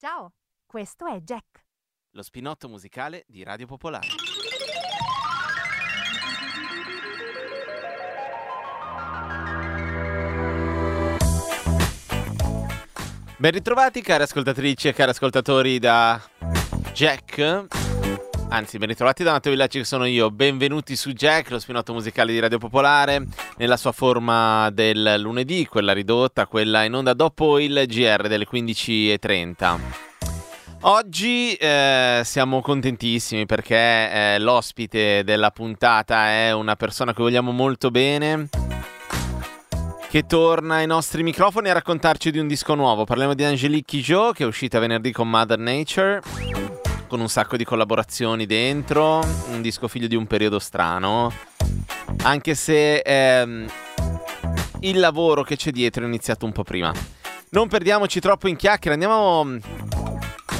Ciao, questo è Jack. Lo spinotto musicale di Radio Popolare. Ben ritrovati cari ascoltatrici e cari ascoltatori da Jack. Anzi, ben ritrovati da Matteo Villacci che sono io. Benvenuti su Jack, lo spinotto musicale di Radio Popolare, nella sua forma del lunedì, quella ridotta, quella in onda dopo il GR delle 15.30. Oggi eh, siamo contentissimi perché eh, l'ospite della puntata è una persona che vogliamo molto bene che torna ai nostri microfoni a raccontarci di un disco nuovo. Parliamo di Angelique Kidjo che è uscita venerdì con Mother Nature con un sacco di collaborazioni dentro, un disco figlio di un periodo strano, anche se ehm, il lavoro che c'è dietro è iniziato un po' prima. Non perdiamoci troppo in chiacchiere, andiamo mm,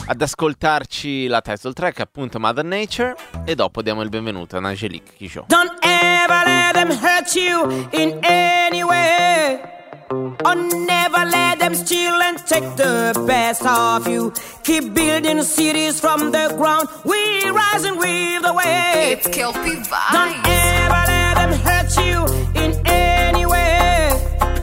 ad ascoltarci la title track, appunto Mother Nature, e dopo diamo il benvenuto ad Angelique Kidjo. Don't ever let them hurt you in any way. Or never let them steal and take the best of you. Keep building cities from the ground. We rise and weave the way. It's Kelpie Vibes. Don't ever let them hurt you in any way.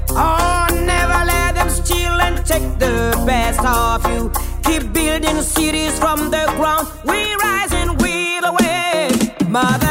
Oh, never let them steal and take the best of you. Keep building cities from the ground. We rise and weave the way. Mother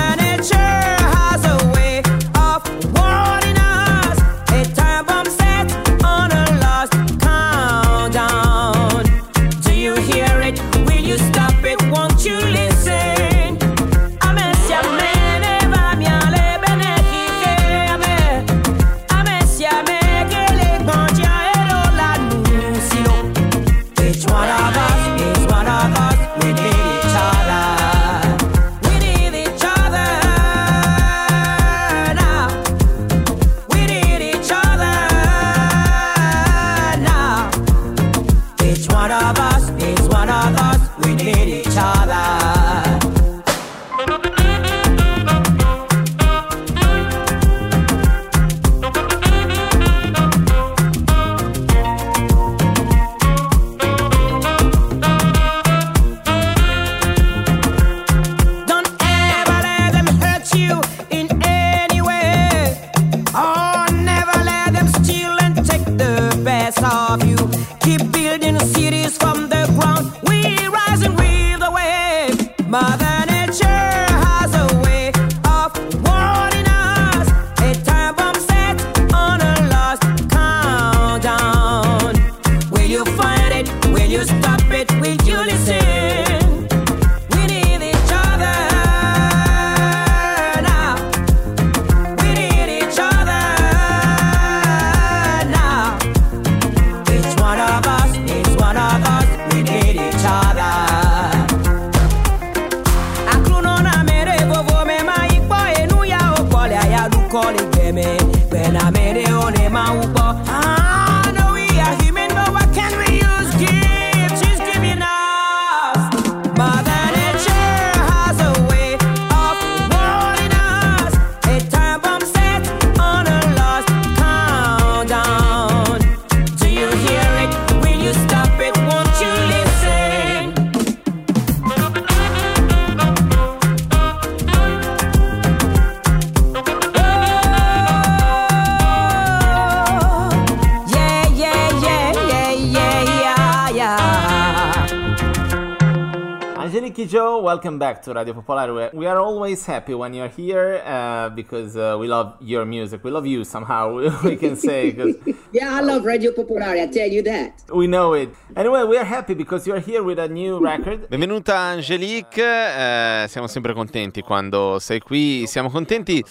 welcome back to Radio Popolare. We- We are always happy when you're here uh, because uh, we love your music. We love you somehow, we can say, Yeah, I love Radio Popolare, I tell you that. we know it. Anyway, we are happy because you're here with a new record. Benvenuta Angelique, eh, siamo sempre contenti quando sei qui. Siamo contenti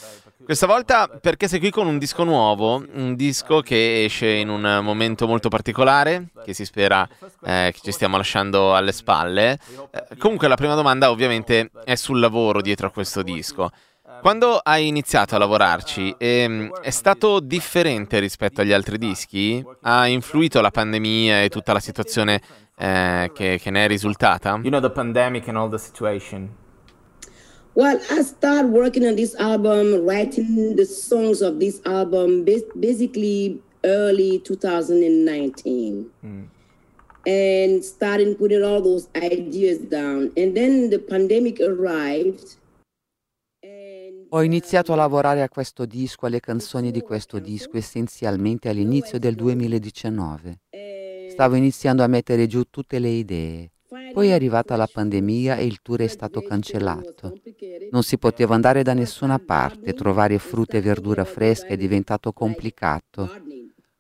questa volta perché sei qui con un disco nuovo, un disco che esce in un momento molto particolare, che si spera eh, che ci stiamo lasciando alle spalle. Eh, comunque la prima domanda ovviamente è sul lavoro dietro a questo disco. Quando hai iniziato a lavorarci, ehm, è stato differente rispetto agli altri dischi? Ha influito la pandemia e tutta la situazione eh, che, che ne è risultata? You know the pandemic and all the situation. Well, I started working on this album, writing the songs of this album bas- basically early 2019. and started putting all those ideas down. And then the pandemic arrived. Ho iniziato a lavorare a questo disco, alle canzoni di questo disco, essenzialmente all'inizio del 2019. and Stavo iniziando a mettere giù tutte le idee. Poi è arrivata la pandemia e il tour è stato cancellato. Non si poteva andare da nessuna parte, trovare frutta e verdura fresca è diventato complicato.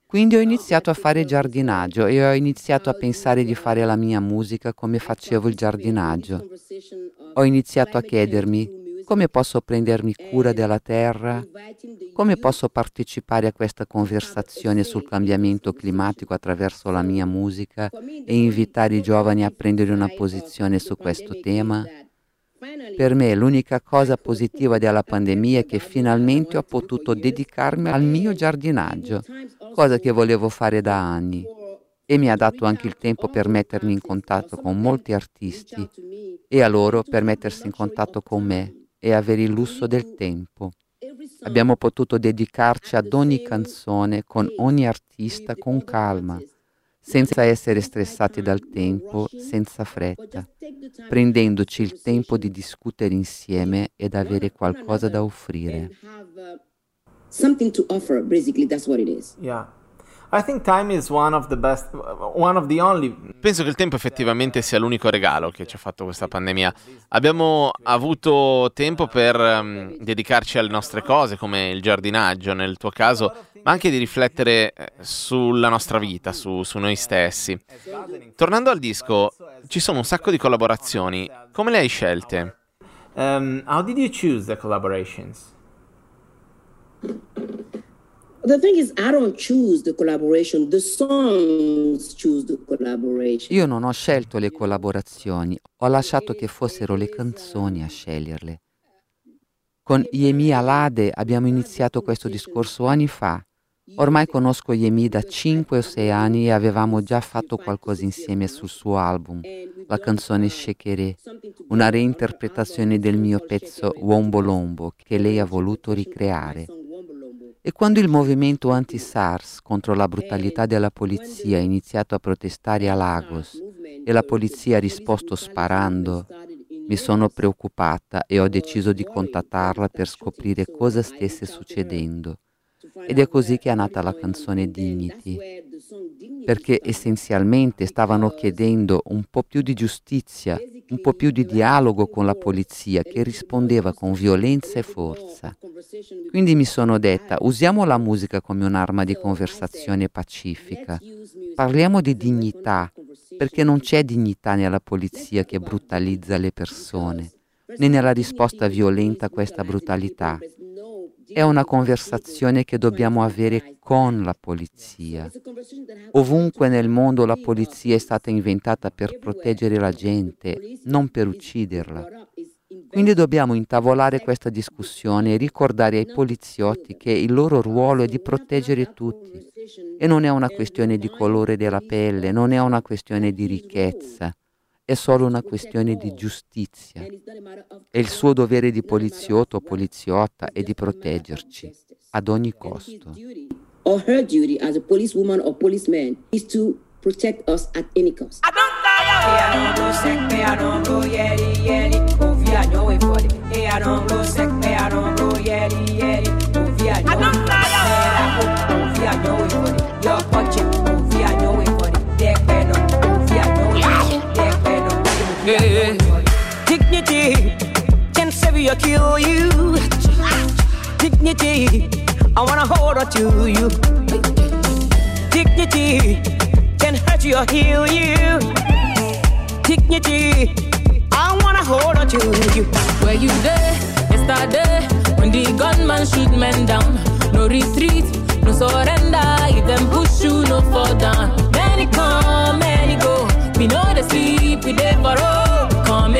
Quindi ho iniziato a fare giardinaggio e ho iniziato a pensare di fare la mia musica come facevo il giardinaggio. Ho iniziato a chiedermi come posso prendermi cura della terra, come posso partecipare a questa conversazione sul cambiamento climatico attraverso la mia musica e invitare i giovani a prendere una posizione su questo tema? Per me l'unica cosa positiva della pandemia è che finalmente ho potuto dedicarmi al mio giardinaggio, cosa che volevo fare da anni. E mi ha dato anche il tempo per mettermi in contatto con molti artisti e a loro per mettersi in contatto con me e avere il lusso del tempo. Abbiamo potuto dedicarci ad ogni canzone con ogni artista con calma, senza essere stressati dal tempo, senza fretta, prendendoci il tempo di discutere insieme ed avere qualcosa da offrire. Something to offer, basically, that's what it is. Yeah. Penso che il tempo effettivamente sia l'unico regalo che ci ha fatto questa pandemia. Abbiamo avuto tempo per ehm, dedicarci alle nostre cose, come il giardinaggio nel tuo caso, ma anche di riflettere eh, sulla nostra vita, su, su noi stessi. Tornando al disco, ci sono un sacco di collaborazioni. Come le hai scelte? Um, how did you choose the collaborations? The thing is, I don't choose the collaboration. The songs choose the collaboration. Io non ho scelto le collaborazioni, ho lasciato che fossero le canzoni a sceglierle. Con Yemi Alade abbiamo iniziato questo discorso anni fa. Ormai conosco Yemi da 5 o 6 anni e avevamo già fatto qualcosa insieme sul suo album, la canzone Shekere, una reinterpretazione del mio pezzo Wombo Lombo che lei ha voluto ricreare. E quando il movimento anti-SARS contro la brutalità della polizia ha iniziato a protestare a Lagos e la polizia ha risposto sparando, mi sono preoccupata e ho deciso di contattarla per scoprire cosa stesse succedendo. Ed è così che è nata la canzone Dignity, perché essenzialmente stavano chiedendo un po' più di giustizia, un po' più di dialogo con la polizia che rispondeva con violenza e forza. Quindi mi sono detta, usiamo la musica come un'arma di conversazione pacifica, parliamo di dignità, perché non c'è dignità nella polizia che brutalizza le persone, né nella risposta violenta a questa brutalità. È una conversazione che dobbiamo avere con la polizia. Ovunque nel mondo la polizia è stata inventata per proteggere la gente, non per ucciderla. Quindi dobbiamo intavolare questa discussione e ricordare ai poliziotti che il loro ruolo è di proteggere tutti. E non è una questione di colore della pelle, non è una questione di ricchezza, è solo una questione di giustizia. E il suo dovere di poliziotto o poliziotta è di proteggerci ad ogni costo. Or her duty as a policewoman or policeman is to protect us at any cost. Dignity, I wanna hold on to you. Dignity can hurt you or heal you. Dignity, I wanna hold on to you. Where you there, yesterday, when the gunman shoot men down. No retreat, no surrender. If them push you, no down. Many come, many go. We know they sleep, we there for all. Come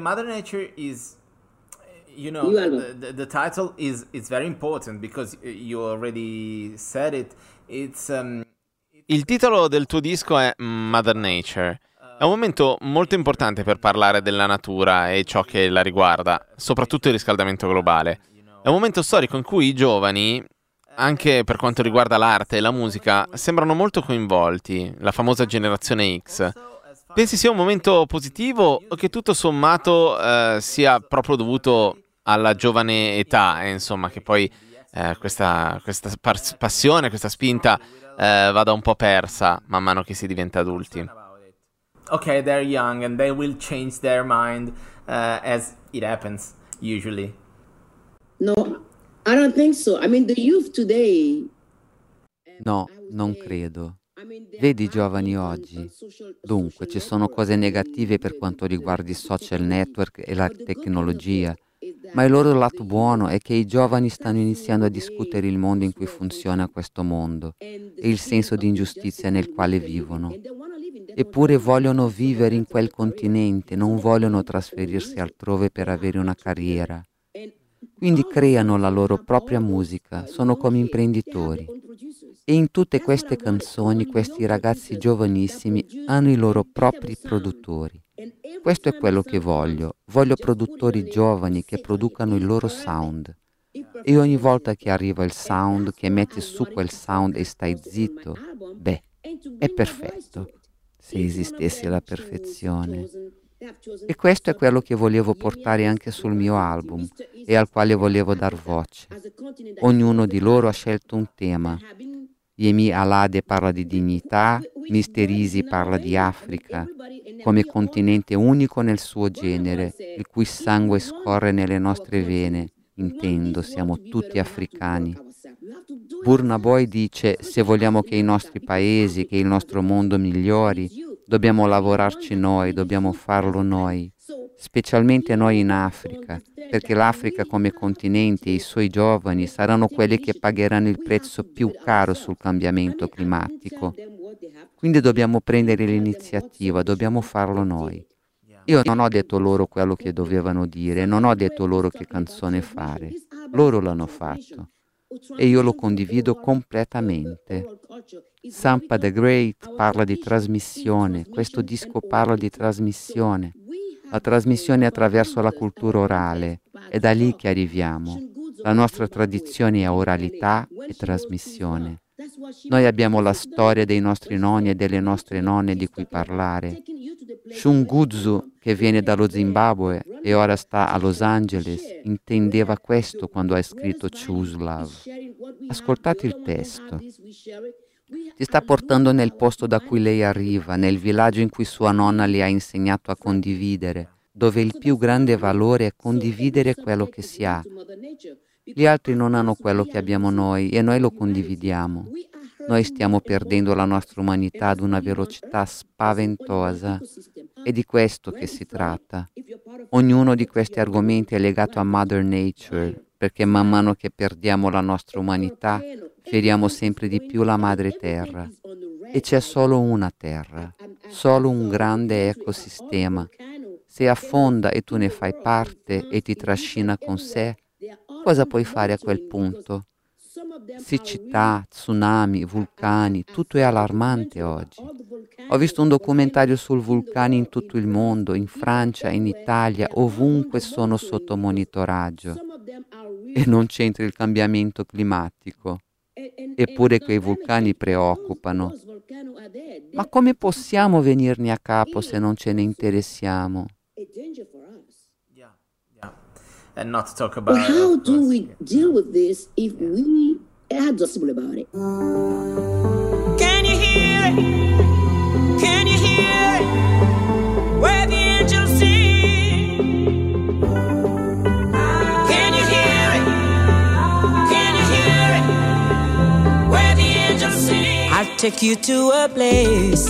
Mother Nature is, you know, the, the, the title is it's very important because uh, you already said it. It's um, Il titolo del tuo disco è Mother Nature. È un momento molto importante per parlare della natura e ciò che la riguarda, soprattutto il riscaldamento globale. È un momento storico in cui i giovani, anche per quanto riguarda l'arte e la musica, sembrano molto coinvolti, la famosa generazione X. Pensi sia un momento positivo o che tutto sommato eh, sia proprio dovuto alla giovane età, e insomma, che poi eh, questa, questa par- passione, questa spinta eh, vada un po' persa man mano che si diventa adulti. okay, they're young and they will change their mind uh, as it happens usually. No, I don't think so. I mean, the youth today. No, non credo. Vedi i giovani oggi. Dunque, ci sono cose negative per quanto riguarda i social network e la tecnologia, ma il loro lato buono è che i giovani stanno iniziando a discutere il mondo in cui funziona questo mondo e il senso di ingiustizia nel quale vivono. Eppure vogliono vivere in quel continente, non vogliono trasferirsi altrove per avere una carriera. Quindi creano la loro propria musica, sono come imprenditori. E in tutte queste canzoni questi ragazzi giovanissimi hanno i loro propri produttori. Questo è quello che voglio. Voglio produttori giovani che producano il loro sound. E ogni volta che arriva il sound, che metti su quel sound e stai zitto, beh, è perfetto, se esistesse la perfezione. E questo è quello che volevo portare anche sul mio album e al quale volevo dar voce. Ognuno di loro ha scelto un tema. Yemi Alade parla di dignità, Mister Easy parla di Africa, come continente unico nel suo genere, il cui sangue scorre nelle nostre vene. Intendo, siamo tutti africani. Burna Boy dice, se vogliamo che i nostri paesi, che il nostro mondo migliori, dobbiamo lavorarci noi, dobbiamo farlo noi, specialmente noi in Africa, perché l'Africa come continente e i suoi giovani saranno quelli che pagheranno il prezzo più caro sul cambiamento climatico. Quindi dobbiamo prendere l'iniziativa, dobbiamo farlo noi. Io non ho detto loro quello che dovevano dire, non ho detto loro che canzone fare, loro l'hanno fatto e io lo condivido completamente. Sampa the Great parla di trasmissione, questo disco parla di trasmissione, la trasmissione attraverso la cultura orale, è da lì che arriviamo. La nostra tradizione è oralità e trasmissione. Noi abbiamo la storia dei nostri nonni e delle nostre nonne di cui parlare. Shunguzu, che viene dallo Zimbabwe e ora sta a Los Angeles, intendeva questo quando ha scritto Choose Love. Ascoltate il testo. Ti sta portando nel posto da cui lei arriva, nel villaggio in cui sua nonna le ha insegnato a condividere, dove il più grande valore è condividere quello che si ha. Gli altri non hanno quello che abbiamo noi e noi lo condividiamo. Noi stiamo perdendo la nostra umanità ad una velocità spaventosa. È di questo che si tratta. Ognuno di questi argomenti è legato a Mother Nature, perché man mano che perdiamo la nostra umanità, feriamo sempre di più la madre terra. E c'è solo una terra, solo un grande ecosistema. Se affonda e tu ne fai parte e ti trascina con sé, cosa puoi fare a quel punto? Siccità, tsunami, vulcani, tutto è allarmante oggi. Ho visto un documentario sul vulcani in tutto il mondo, in Francia, in Italia, ovunque sono sotto monitoraggio. E non c'entra il cambiamento climatico. Eppure quei vulcani preoccupano. Ma come possiamo venirne a capo se non ce ne interessiamo? Yeah, yeah. And not to talk about. But how of do we deal with this if we are possible about it? Take you to a place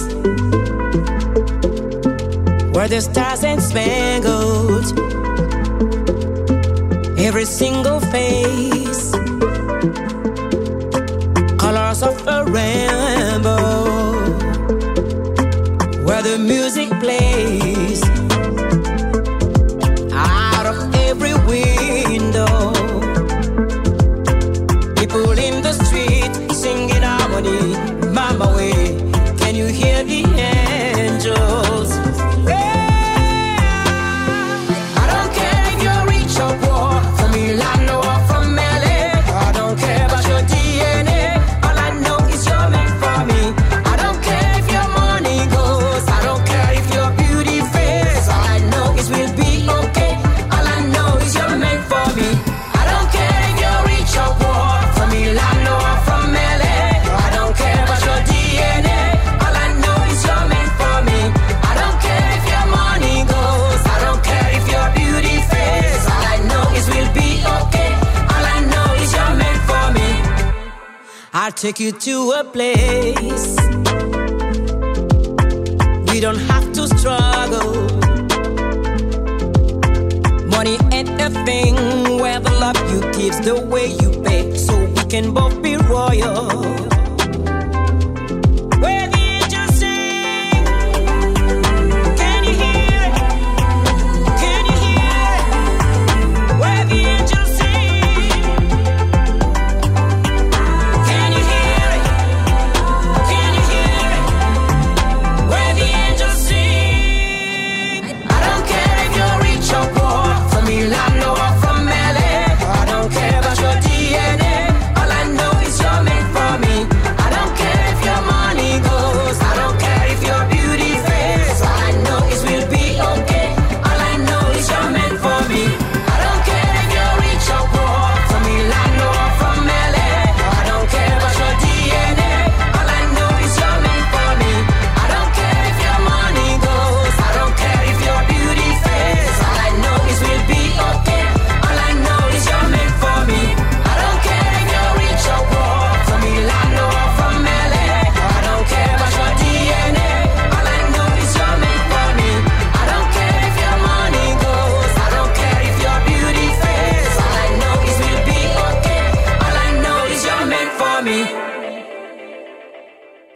where the stars and spangled. Every single face colors of a rainbow where the music take you to a place we don't have to struggle. Money ain't a thing where the love you give's the way you pay, so we can both be royal.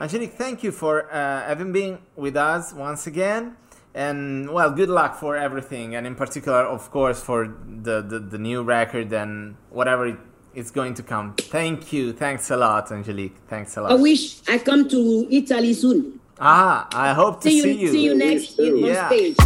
Angelique, thank you for uh, having been with us once again. And well, good luck for everything, and in particular, of course, for the, the, the new record and whatever it, it's going to come. Thank you. Thanks a lot, Angelique. Thanks a lot. I wish I come to Italy soon. ah, I hope to See you, see you. see you next in on stage.